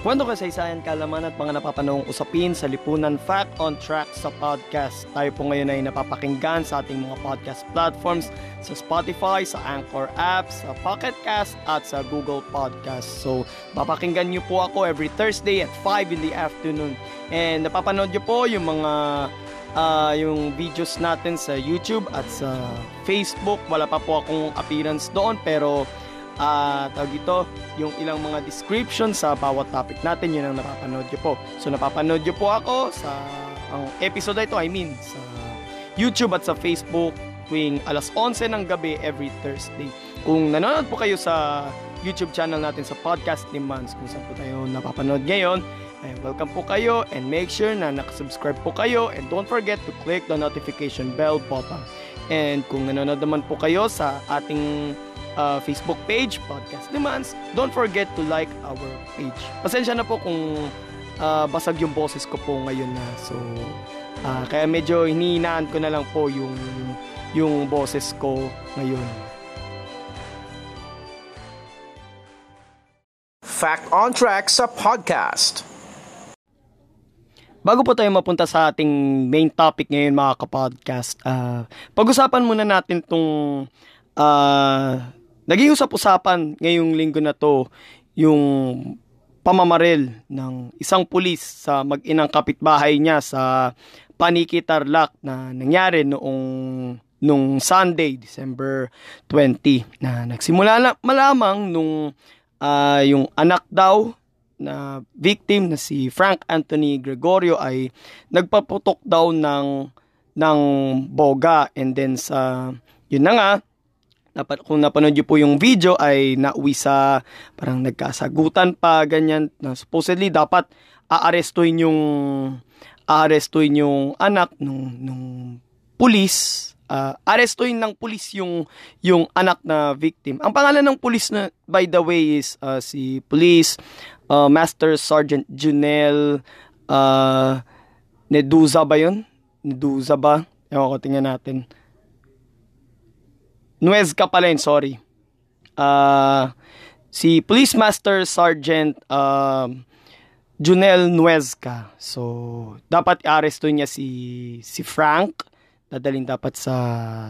Kwento kasaysayan, kalaman at mga napapanahong usapin sa Lipunan Fact on Track sa podcast. Tayo po ngayon ay napapakinggan sa ating mga podcast platforms sa Spotify, sa Anchor app, sa Pocket Cast at sa Google Podcast. So, papakinggan niyo po ako every Thursday at 5 in the afternoon. And napapanood niyo po yung mga uh, yung videos natin sa YouTube at sa Facebook. Wala pa po akong appearance doon pero uh, tawag ito, yung ilang mga description sa bawat topic natin, yun ang napapanood nyo po. So napapanood nyo po ako sa ang episode na ito, I mean, sa YouTube at sa Facebook tuwing alas 11 ng gabi every Thursday. Kung nanonood po kayo sa YouTube channel natin sa Podcast ni Mans, kung saan po tayo napapanood ngayon, ay welcome po kayo and make sure na nakasubscribe po kayo and don't forget to click the notification bell button. And kung nanonood naman po kayo sa ating uh, Facebook page, Podcast Demands. Don't forget to like our page. Pasensya na po kung uh, basag yung boses ko po ngayon na. So, uh, kaya medyo hinihinaan ko na lang po yung, yung boses ko ngayon. Fact on Track sa podcast. Bago po tayo mapunta sa ating main topic ngayon mga kapodcast, uh, pag-usapan muna natin tong uh, Naging usap-usapan ngayong linggo na to yung pamamaril ng isang pulis sa mag-inang kapitbahay niya sa Paniki Tarlac na nangyari noong nung Sunday, December 20 na nagsimula na malamang nung uh, yung anak daw na victim na si Frank Anthony Gregorio ay nagpaputok daw ng ng boga. And then sa yun na nga Napa, kung napanood niyo po yung video ay nauwi sa parang nagkasagutan pa ganyan na supposedly dapat aarestuin yung aarestuin yung anak nung nung pulis uh, arestuin ng pulis yung yung anak na victim. Ang pangalan ng pulis na by the way is uh, si Police uh, Master Sergeant Junel uh, Neduza ba 'yon? Neduza ba? Ewan ko tingnan natin. Nuezca pala yun, sorry. Uh, si Police Master Sergeant uh, Junel Nuezca. So, dapat i-aresto niya si, si Frank. Dadalhin dapat sa,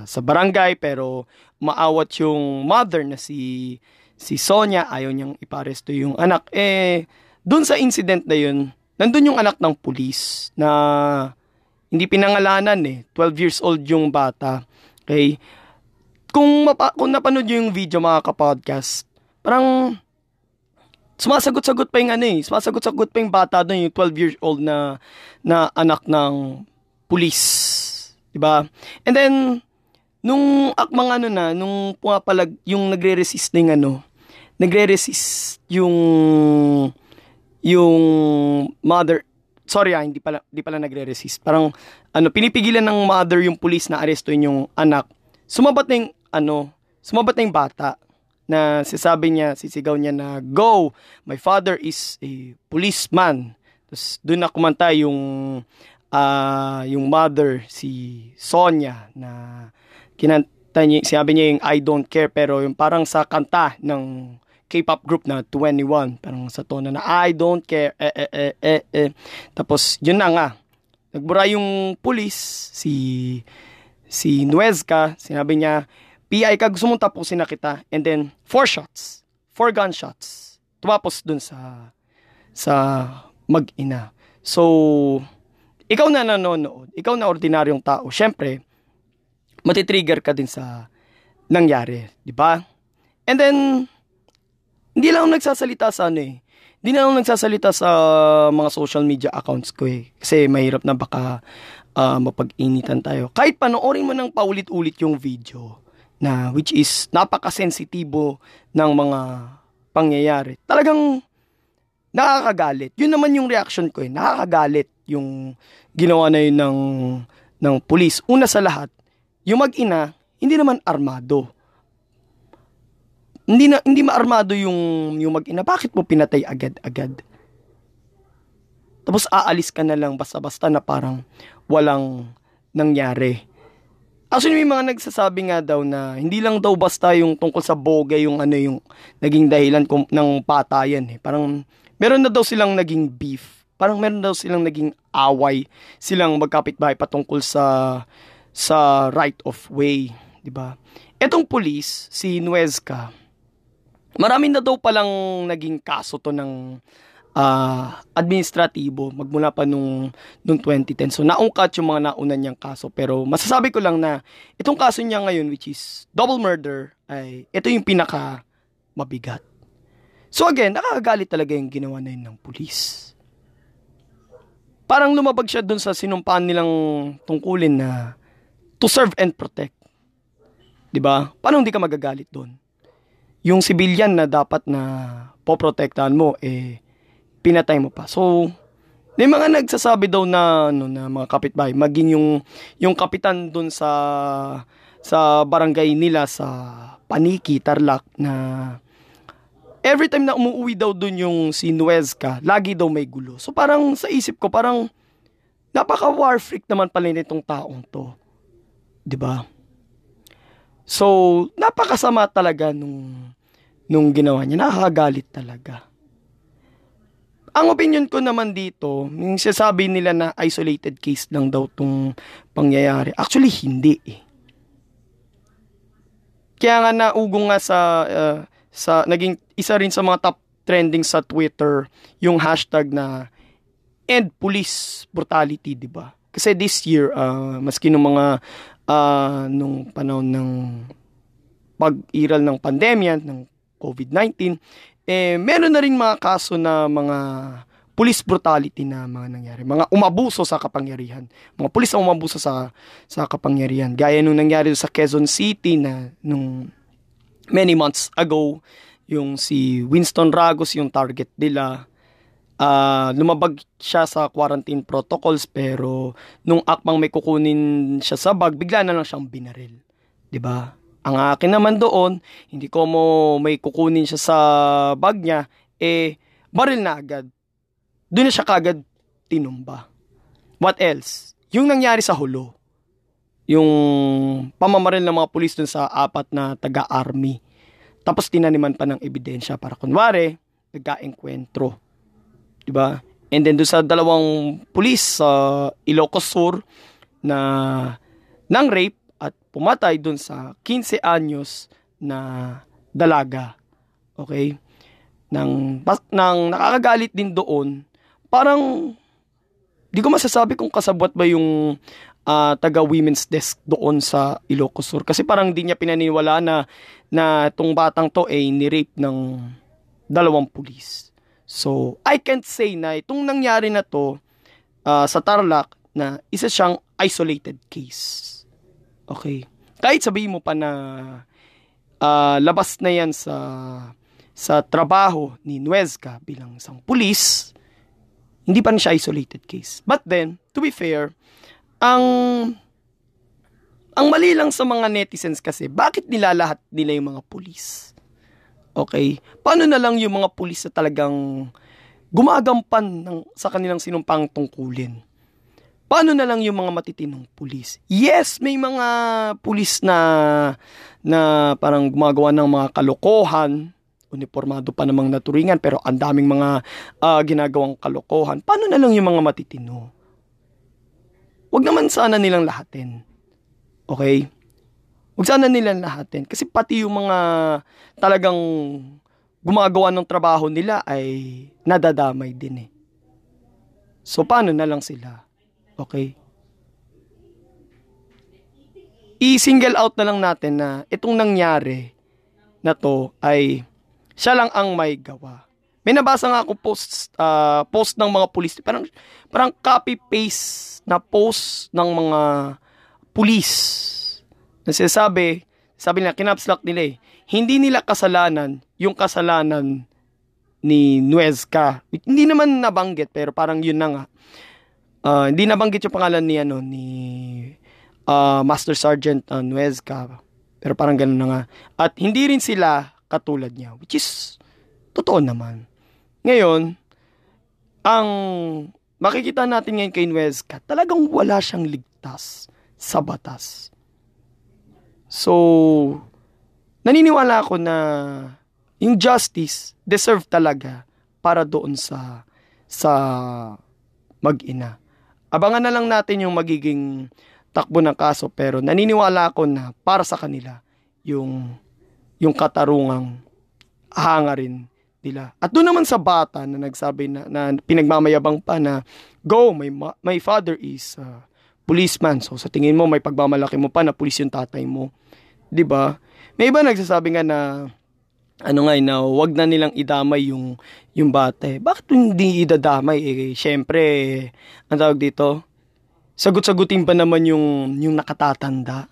sa barangay pero maawat yung mother na si, si Sonia. Ayaw niyang iparesto yung anak. Eh, dun sa incident na yun, nandun yung anak ng pulis na hindi pinangalanan eh. 12 years old yung bata. Okay? Kung, mapa, kung napanood nyo yung video mga kapodcast, parang sumasagot-sagot pa yung ano eh, sumasagot-sagot pa yung bata doon, yung 12 years old na, na anak ng pulis. Diba? And then, nung akmang ano na, nung pumapalag, yung nagre-resist ng ano, nagre-resist yung yung mother sorry ah, hindi pala, hindi pala nagre-resist. Parang, ano, pinipigilan ng mother yung police na arestuin yung anak. Sumabat na yung ano, sumabat na yung bata na sisabi niya, sisigaw niya na, Go! My father is a policeman. Tapos doon na kumanta yung, uh, yung mother, si Sonia, na kinanta niya, sinabi niya yung I don't care, pero yung parang sa kanta ng K-pop group na 21, parang sa tono na I don't care, eh, eh, eh, eh, eh. Tapos yun na nga, nagbura yung police, si si Nuezca, sinabi niya, PI ka, gusto mong tapusin na kita. And then, four shots. Four gunshots. Tumapos dun sa, sa mag-ina. So, ikaw na nanonood, ikaw na ordinaryong tao, syempre, matitrigger ka din sa nangyari, di ba? And then, hindi lang ako nagsasalita sa ano eh. Hindi na ako nagsasalita sa mga social media accounts ko eh. Kasi mahirap na baka uh, mapag-initan tayo. Kahit panoorin mo ng paulit-ulit yung video, na which is napakasensitibo ng mga pangyayari. Talagang nakakagalit. Yun naman yung reaction ko eh. Nakakagalit yung ginawa na yun ng, ng pulis. Una sa lahat, yung mag-ina, hindi naman armado. Hindi na hindi maarmado yung yung mag-ina. Bakit mo pinatay agad-agad? Tapos aalis ka na lang basta-basta na parang walang nangyari. Actually, may mga nagsasabi nga daw na hindi lang daw basta yung tungkol sa boga yung ano yung naging dahilan kung, ng patayan eh. Parang meron na daw silang naging beef. Parang meron daw silang naging away silang magkapitbahay patungkol sa sa right of way, 'di ba? Etong police, si Nuezca, marami na daw palang naging kaso to ng uh, administratibo magmula pa nung, nung 2010. So naungkat yung mga nauna niyang kaso. Pero masasabi ko lang na itong kaso niya ngayon which is double murder ay ito yung pinaka mabigat. So again, nakakagalit talaga yung ginawa na yun ng pulis. Parang lumabag siya dun sa sinumpaan nilang tungkulin na to serve and protect. 'Di ba? Paano hindi ka magagalit doon? Yung civilian na dapat na poprotektahan mo eh pinatay mo pa. So, may mga nagsasabi daw na ano na mga kapitbahay, maging yung yung kapitan doon sa sa barangay nila sa Paniki, Tarlac na every time na umuwi daw doon yung si Nuezca, lagi daw may gulo. So parang sa isip ko, parang napaka war freak naman pala nitong taong to. 'Di ba? So, napakasama talaga nung nung ginawa niya. Nakakagalit talaga. Ang opinion ko naman dito, yung sasabi nila na isolated case lang daw tong pangyayari. Actually, hindi eh. Kaya nga naugong nga sa, uh, sa naging isa rin sa mga top trending sa Twitter, yung hashtag na end police brutality, di ba? Kasi this year, uh, maski nung mga uh, nung panahon ng pag-iral ng pandemya, ng COVID-19, eh, meron na rin mga kaso na mga police brutality na mga nangyari. Mga umabuso sa kapangyarihan. Mga pulis ang umabuso sa, sa kapangyarihan. Gaya nung nangyari sa Quezon City na nung many months ago, yung si Winston Ragos, yung target nila, uh, lumabag siya sa quarantine protocols pero nung akmang may kukunin siya sa bag, bigla na lang siyang binaril. 'Di ba? Ang akin naman doon, hindi ko mo may kukunin siya sa bag niya, eh, baril na agad. Doon na siya kagad tinumba. What else? Yung nangyari sa hulo. Yung pamamaril ng mga pulis dun sa apat na taga-army. Tapos tinaniman pa ng ebidensya para kunwari, nagka-enkwentro. Diba? And then doon sa dalawang pulis sa uh, Ilocos Sur na nang rape, pumatay dun sa 15 anyos na dalaga. Okay? Nang, nang nakakagalit din doon, parang di ko masasabi kung kasabot ba yung uh, taga women's desk doon sa Ilocos Sur kasi parang di niya pinaniwala na na tong batang to ay ni-rape ng dalawang pulis. So, I can't say na itong nangyari na to uh, sa Tarlac na isa siyang isolated case. Okay. Kahit sabihin mo pa na uh, labas na yan sa sa trabaho ni Nuezca bilang isang pulis, hindi pa rin siya isolated case. But then, to be fair, ang ang mali lang sa mga netizens kasi, bakit nilalahat nila yung mga pulis? Okay? Paano na lang yung mga pulis na talagang gumagampan ng, sa kanilang sinumpang tungkulin? Paano na lang yung mga matitinong pulis? Yes, may mga pulis na na parang gumagawa ng mga kalokohan, uniformado pa namang naturingan pero ang daming mga uh, ginagawang kalokohan. Paano na lang yung mga matitino? Huwag naman sana nilang lahatin. Okay? Huwag sana nilang lahatin. Kasi pati yung mga talagang gumagawa ng trabaho nila ay nadadamay din eh. So, paano na lang sila? Okay? I-single out na lang natin na itong nangyari na to ay siya lang ang may gawa. May nabasa nga ako post uh, post ng mga pulis, parang parang copy paste na post ng mga pulis. Na sinasabi, sabi nila kinapslak nila eh, hindi nila kasalanan yung kasalanan ni Nuezca. Hindi naman nabanggit pero parang yun na nga uh, hindi nabanggit yung pangalan ni ano ni uh, Master Sergeant uh, Nuezca. Pero parang ganun na nga. At hindi rin sila katulad niya, which is totoo naman. Ngayon, ang makikita natin ngayon kay Nuezca, talagang wala siyang ligtas sa batas. So, naniniwala ako na yung justice deserve talaga para doon sa sa mag-ina. Abangan na lang natin yung magiging takbo ng kaso pero naniniwala ako na para sa kanila yung yung katarungang hanga rin nila. At doon naman sa bata na nagsabi na, na pinagmamayabang pa na go, my, my father is uh, policeman. So sa tingin mo may pagmamalaki mo pa na pulis yung tatay mo. 'Di ba? May iba nagsasabi nga na ano nga na wag na nilang idamay yung yung bata. Eh. Bakit hindi idadamay eh? Syempre, ang tawag dito, sagot-sagutin pa naman yung yung nakatatanda.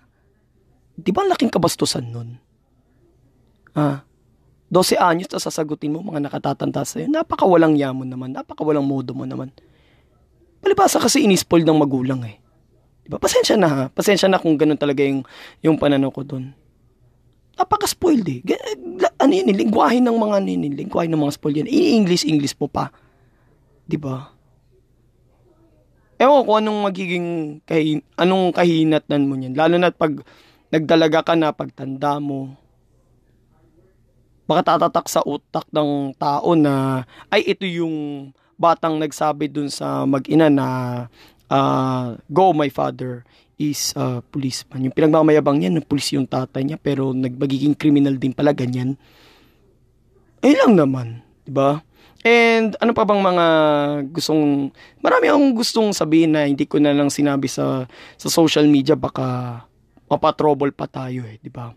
Di ba laking kabastusan nun? Ah, 12 anyos na sasagutin mo mga nakatatanda sa'yo. Napakawalang yamon naman. Napakawalang modo mo naman. Palibasa kasi inispoil ng magulang eh. Diba? Pasensya na ha. Pasensya na kung ganun talaga yung, yung pananaw ko dun. Napaka-spoiled eh. Ano yun, lingwahe ng mga ano yun, lingwahe ng mga spoiled yan. I-English, English mo pa. Diba? Ewan ko anong magiging kahin, anong kahinatnan mo niyan. Lalo na pag nagdalaga ka na pagtanda mo, baka tatatak sa utak ng tao na ay ito yung batang nagsabi dun sa mag-ina na uh, go my father is a uh, policeman. Yung pinagmamayabang niya, ng pulis yung tatay niya, pero nagbagiging criminal din pala, ganyan. Ay lang naman, di ba? And ano pa bang mga gustong, marami akong gustong sabihin na hindi ko na lang sinabi sa, sa social media, baka mapatrouble pa tayo eh, di ba?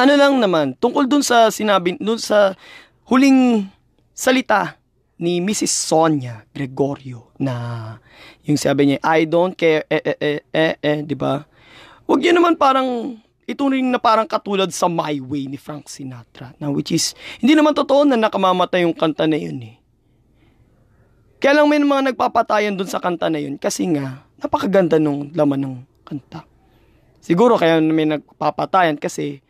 ano lang naman, tungkol dun sa sinabi, dun sa huling salita ni Mrs. Sonia Gregorio na yung sabi niya, I don't care, eh, eh, eh, eh, eh di ba? Huwag niyo naman parang ito rin na parang katulad sa My Way ni Frank Sinatra na which is hindi naman totoo na nakamamatay yung kanta na yun eh. Kaya lang may mga nagpapatayan dun sa kanta na yun kasi nga napakaganda nung laman ng kanta. Siguro kaya may nagpapatayan kasi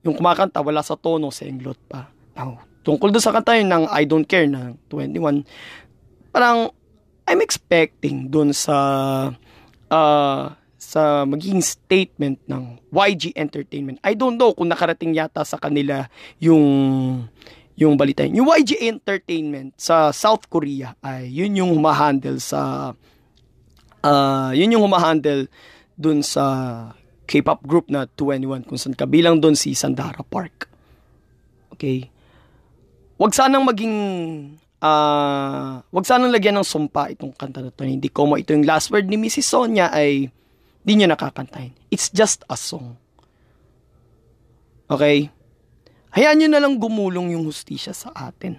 yung kumakanta wala sa tono sa englot pa. Now, tungkol doon sa kanta ng I Don't Care na 21, parang I'm expecting doon sa uh, sa magiging statement ng YG Entertainment. I don't know kung nakarating yata sa kanila yung yung balita. Yung YG Entertainment sa South Korea ay yun yung humahandle sa uh, yun yung humahandle dun sa K-pop group na 2NE1 kung saan kabilang doon si Sandara Park. Okay? Wag sanang maging uh, wag sanang lagyan ng sumpa itong kanta na to. Hindi ko mo ito yung last word ni Mrs. Sonia ay di niya nakakantahin. It's just a song. Okay? Hayaan nyo na lang gumulong yung hustisya sa atin.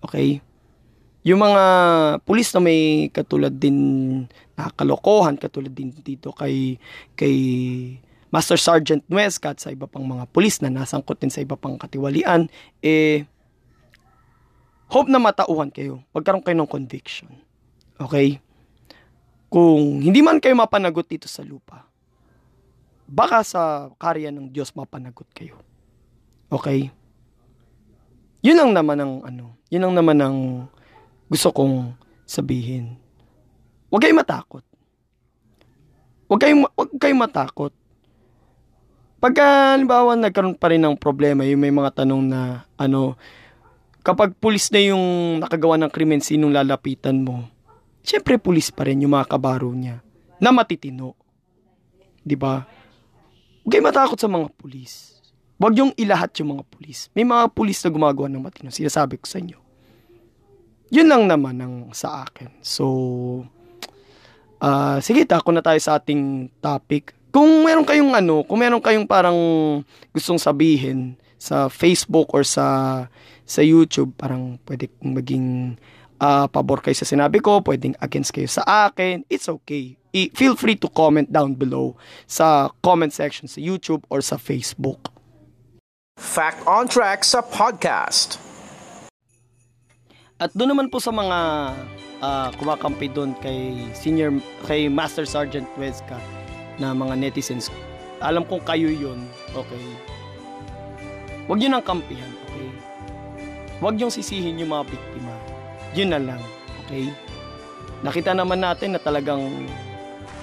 Okay? Yung mga pulis na may katulad din nakakalokohan katulad din dito kay kay Master Sergeant Nuesca at sa iba pang mga pulis na nasangkot din sa iba pang katiwalian, eh, hope na matauhan kayo. Magkaroon kayo ng conviction. Okay? Kung hindi man kayo mapanagot dito sa lupa, baka sa karya ng Diyos mapanagot kayo. Okay? Yun lang naman ang ano, yun lang naman ang gusto kong sabihin. Huwag kayong matakot. Huwag kayong, huwag kayong matakot. Pagka, halimbawa, nagkaroon pa rin ng problema, yung may mga tanong na, ano, kapag pulis na yung nakagawa ng krimen, sinong lalapitan mo? Siyempre, pulis pa rin yung mga kabaro niya na matitino. Di ba? Huwag kayong matakot sa mga pulis. Huwag yung ilahat yung mga pulis. May mga pulis na gumagawa ng matino. Sinasabi ko sa inyo. Yun lang naman ang sa akin. So, Uh, sige, tako na tayo sa ating topic. Kung meron kayong ano, kung meron kayong parang gustong sabihin sa Facebook or sa sa YouTube, parang pwede maging uh, pabor kayo sa sinabi ko, pwedeng against kayo sa akin, it's okay. I- feel free to comment down below sa comment section sa YouTube or sa Facebook. Fact on Track sa podcast. At doon naman po sa mga uh, kumakampi doon kay senior kay Master Sergeant Weska na mga netizens. Alam kong kayo 'yon. Okay. Huwag niyo nang kampihan, okay? Huwag niyo sisihin yung mga biktima. Yun na lang, okay? Nakita naman natin na talagang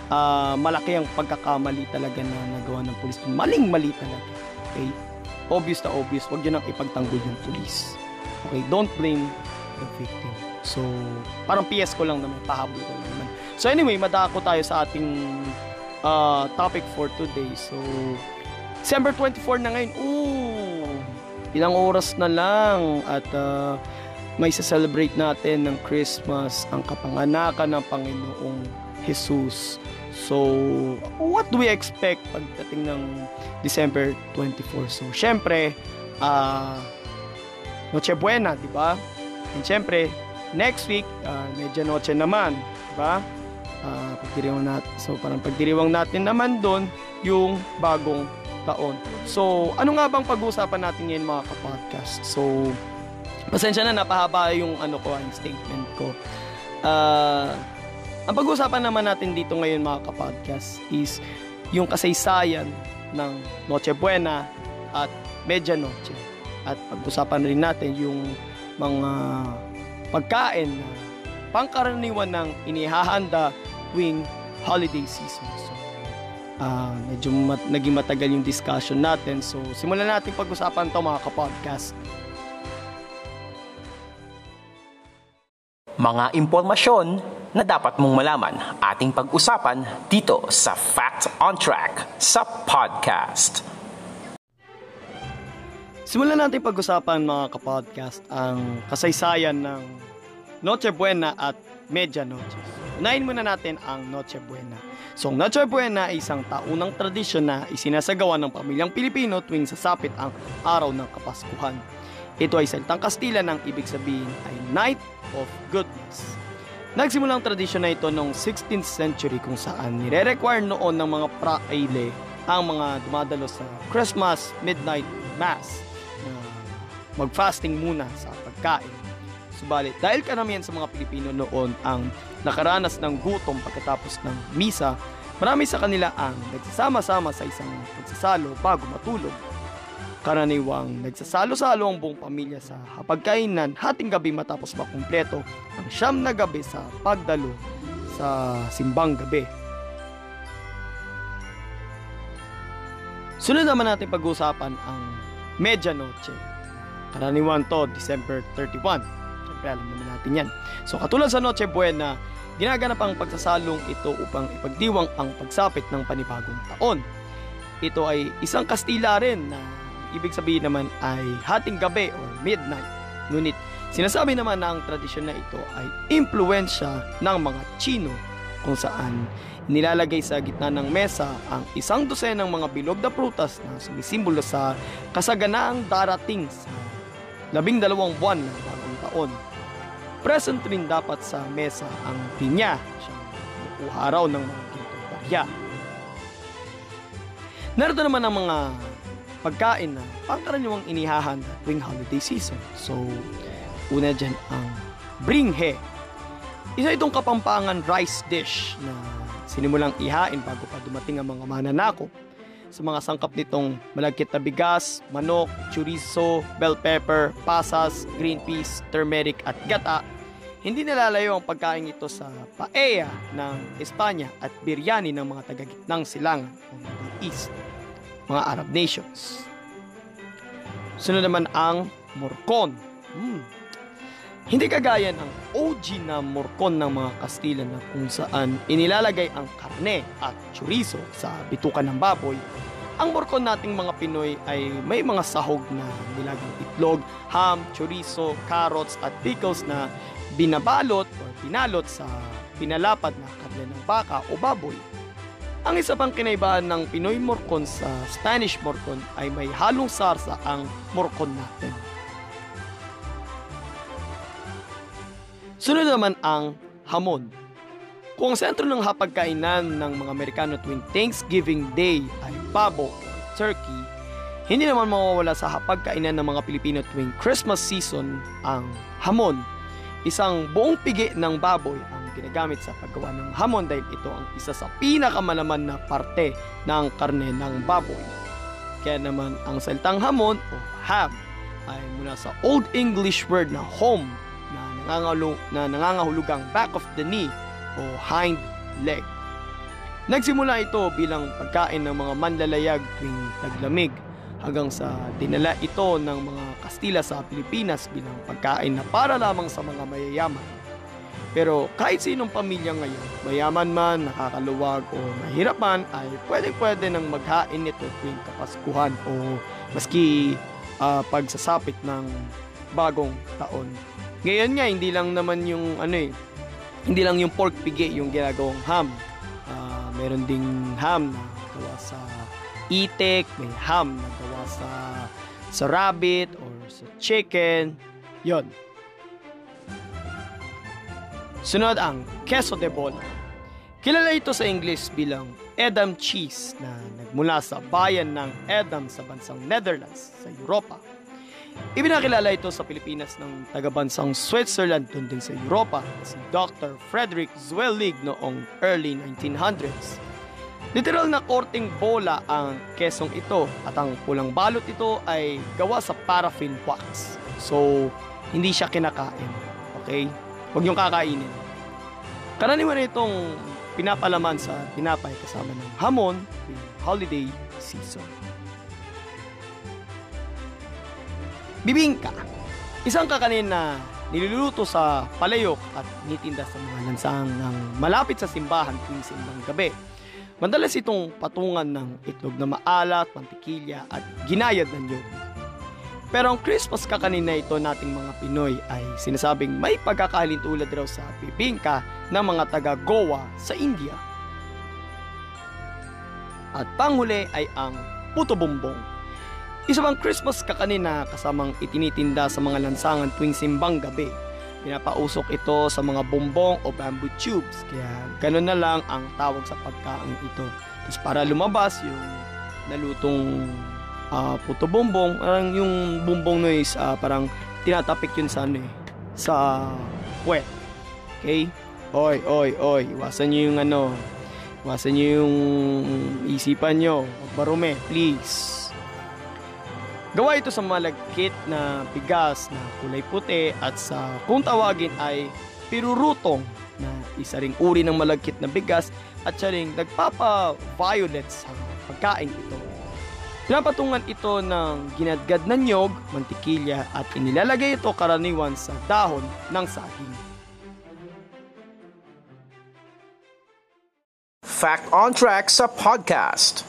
uh, malaki ang pagkakamali talaga na nagawa ng pulis. Maling-mali talaga, okay? Obvious na obvious, huwag niyo nang ipagtanggol yung pulis. Okay, don't blame the victim. So, parang PS ko lang naman, pahabol ko lang naman. So anyway, madako tayo sa ating uh, topic for today. So, December 24 na ngayon. Ooh! Ilang oras na lang at uh, may sa-celebrate natin ng Christmas, ang kapanganakan ng Panginoong Jesus. So, what do we expect pagdating ng December 24? So, syempre, uh, Noche Buena, di ba? And syempre, next week, uh, medyo noche naman, di ba? Uh, pagdiriwang natin. So, parang pagdiriwang natin naman doon yung bagong taon. So, ano nga bang pag-uusapan natin ngayon mga kapodcast? So, pasensya na, napahaba yung ano ko, ang statement ko. Uh, ang pag-uusapan naman natin dito ngayon mga kapodcast is yung kasaysayan ng Noche Buena at Medianoche. At pag-usapan rin natin yung mga pagkain na pangkaraniwan ng inihahanda tuwing holiday season. So, uh, medyo mat- naging matagal yung discussion natin. So, simulan natin pag-usapan to mga kapodcast. Mga impormasyon na dapat mong malaman ating pag-usapan dito sa Fact on Track sa podcast. Simulan natin pag-usapan mga kapodcast ang kasaysayan ng Noche Buena at Medianoche. Unahin muna natin ang Noche Buena. So, Noche Buena ay isang taunang tradisyon na isinasagawa ng pamilyang Pilipino tuwing sasapit ang araw ng Kapaskuhan. Ito ay salitang Kastila ng ibig sabihin ay Night of Goodness. Nagsimula ang tradisyon na ito noong 16th century kung saan nire-require noon ng mga praile ang mga dumadalo sa Christmas Midnight Mass na mag-fasting muna sa pagkain. Subalit, dahil karamihan sa mga Pilipino noon ang nakaranas ng gutom pagkatapos ng misa, marami sa kanila ang nagsasama-sama sa isang pagsasalo bago matulog Karaniwang nagsasalo-salo ang buong pamilya sa hapagkainan hating gabi matapos makumpleto ang siyam na gabi sa pagdalo sa simbang gabi. Sunod naman natin pag-usapan ang Medianoche. Karaniwan to December 31. Siyempre alam naman natin yan. So katulad sa Noche Buena, ginaganap ang pagsasalong ito upang ipagdiwang ang pagsapit ng panibagong taon. Ito ay isang Kastila rin na ibig sabihin naman ay hating gabi or midnight. Ngunit sinasabi naman na ang tradisyon na ito ay impluensya ng mga Chino kung saan nilalagay sa gitna ng mesa ang isang dosenang mga bilog na prutas na sumisimbolo sa kasaganaang darating sa labing dalawang buwan ng taon. Present rin dapat sa mesa ang pinya, siyang araw ng mga gintong barya. Narito naman ang mga pagkain na pangkaraniwang inihahanda tuwing holiday season. So, una dyan ang bringhe. Isa itong kapampangan rice dish na sinimulang ihain bago pa dumating ang mga mananakop. Sa mga sangkap nitong malagkit na bigas, manok, chorizo, bell pepper, pasas, green peas, turmeric at gata, hindi nalalayo ang pagkain ito sa paella ng Espanya at biryani ng mga tagagitnang silangan o Middle East mga Arab nations. Sunod naman ang Morcon. Hmm. Hindi kagaya ng OG na morcon ng mga Kastila na kung saan inilalagay ang karne at chorizo sa bitukan ng baboy. Ang morcon nating mga Pinoy ay may mga sahog na nilagang itlog, ham, chorizo, carrots at pickles na binabalot o pinalot sa pinalapad na karne ng baka o baboy ang isa pang kinaibahan ng Pinoy Morcon sa Spanish Morcon ay may halong sarsa ang Morcon natin. Sunod naman ang hamon. Kung ang sentro ng hapagkainan ng mga Amerikano tuwing Thanksgiving Day ay pabo o turkey, hindi naman mawawala sa hapagkainan ng mga Pilipino tuwing Christmas season ang hamon. isang buong pigi ng baboy ang ginagamit sa paggawa ng hamon dahil ito ang isa sa pinakamalaman na parte ng karne ng baboy. Kaya naman ang salitang hamon o ham ay mula sa Old English word na home na, nangangalo, na nangangahulugang back of the knee o hind leg. Nagsimula ito bilang pagkain ng mga manlalayag tuwing taglamig hanggang sa dinala ito ng mga Kastila sa Pilipinas bilang pagkain na para lamang sa mga mayayaman. Pero kahit sinong pamilya ngayon, mayaman man, nakakaluwag o mahirap man, ay pwede-pwede nang maghain nito tuwing kapaskuhan o maski uh, pagsasapit ng bagong taon. Ngayon nga, hindi lang naman yung ano eh, hindi lang yung pork pigi yung ginagawang ham. Uh, meron ding ham na gawa sa itik, may ham na gawa sa sa rabbit or sa chicken. Yon. Sunod ang queso de bola. Kilala ito sa English bilang Edam cheese na nagmula sa bayan ng Edam sa bansang Netherlands sa Europa. Ibinakilala ito sa Pilipinas ng tagabansang Switzerland doon din sa Europa si Dr. Frederick Zwellig noong early 1900s. Literal na korting bola ang kesong ito at ang pulang balot ito ay gawa sa paraffin wax. So, hindi siya kinakain. Okay? Huwag niyong kakainin. Karaniwan itong pinapalaman sa tinapay kasama ng hamon holiday season. Bibingka. Isang kakanin na niluluto sa palayok at nitinda sa mga lansang ng malapit sa simbahan tuwing simbang gabi. Madalas itong patungan ng itlog na maalat, mantikilya at ginayad ng nyog. Pero ang Christmas kakanin na ito nating mga Pinoy ay sinasabing may pagkakalintulad raw sa bibingka ng mga taga Goa sa India. At panghuli ay ang puto bumbong. Isa bang Christmas kakanin na kasamang itinitinda sa mga lansangan tuwing simbang gabi Pinapausok ito sa mga bumbong o bamboo tubes. Kaya ganun na lang ang tawag sa pagkain ito. Tapos para lumabas yung nalutong uh, puto bumbong, parang yung bumbong noise, uh, parang tinatapik yun sa ano eh, sa puwet. Okay? Oy, oy, oy, iwasan nyo yung ano, iwasan nyo yung isipan nyo. Huwag marume, please. Gawa ito sa malagkit na bigas na kulay puti at sa kung tawagin ay pirurutong na isa ring uri ng malagkit na bigas at siya ring nagpapa-violet sa pagkain ito. Pinapatungan ito ng ginadgad na nyog, mantikilya at inilalagay ito karaniwan sa dahon ng saging. Fact on Track sa podcast.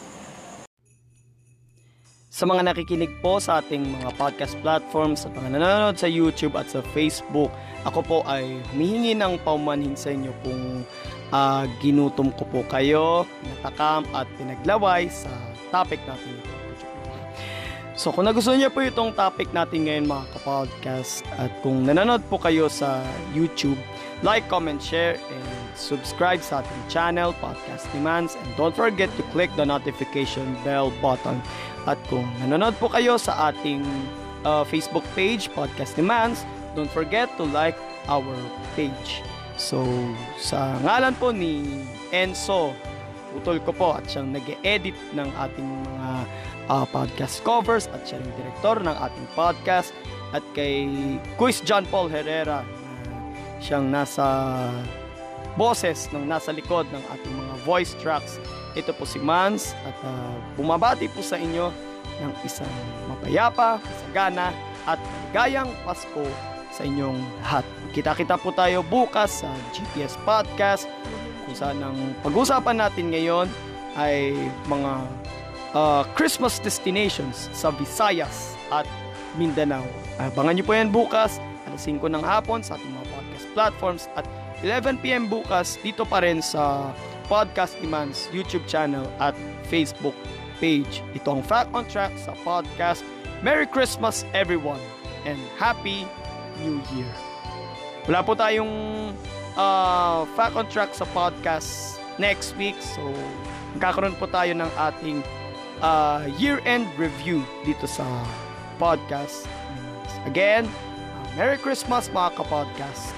Sa mga nakikinig po sa ating mga podcast platforms, sa mga nanonood sa YouTube at sa Facebook, ako po ay humihingi ng paumanhin sa inyo kung uh, ginutom ko po kayo, natakam at pinaglaway sa topic natin ito. So kung nagustuhan niyo po itong topic natin ngayon mga kapodcast at kung nanonood po kayo sa YouTube, like, comment, share, and subscribe sa ating channel, Podcast Demands, and don't forget to click the notification bell button at kung nanonood po kayo sa ating uh, Facebook page, Podcast Demands, don't forget to like our page. So, sa ngalan po ni Enzo, utol ko po at siyang nag edit ng ating mga uh, podcast covers at siya yung director ng ating podcast at kay Quiz John Paul Herrera na siyang nasa boses ng nasa likod ng ating mga voice tracks ito po si Mans at uh, bumabati po sa inyo ng isang mapayapa, sagana at gayang Pasko sa inyong lahat. Kita-kita po tayo bukas sa GPS Podcast kung saan ang pag-usapan natin ngayon ay mga uh, Christmas destinations sa Visayas at Mindanao. Abangan nyo po yan bukas alas 5 ng hapon sa ating mga podcast platforms at 11pm bukas dito pa rin sa Podcast Demands YouTube channel at Facebook page. Ito ang Fact on Track sa podcast. Merry Christmas everyone and Happy New Year. Wala po tayong uh, Fact on Track sa podcast next week. So, magkakaroon po tayo ng ating uh, year-end review dito sa podcast. Again, Merry Christmas mga kapodcast.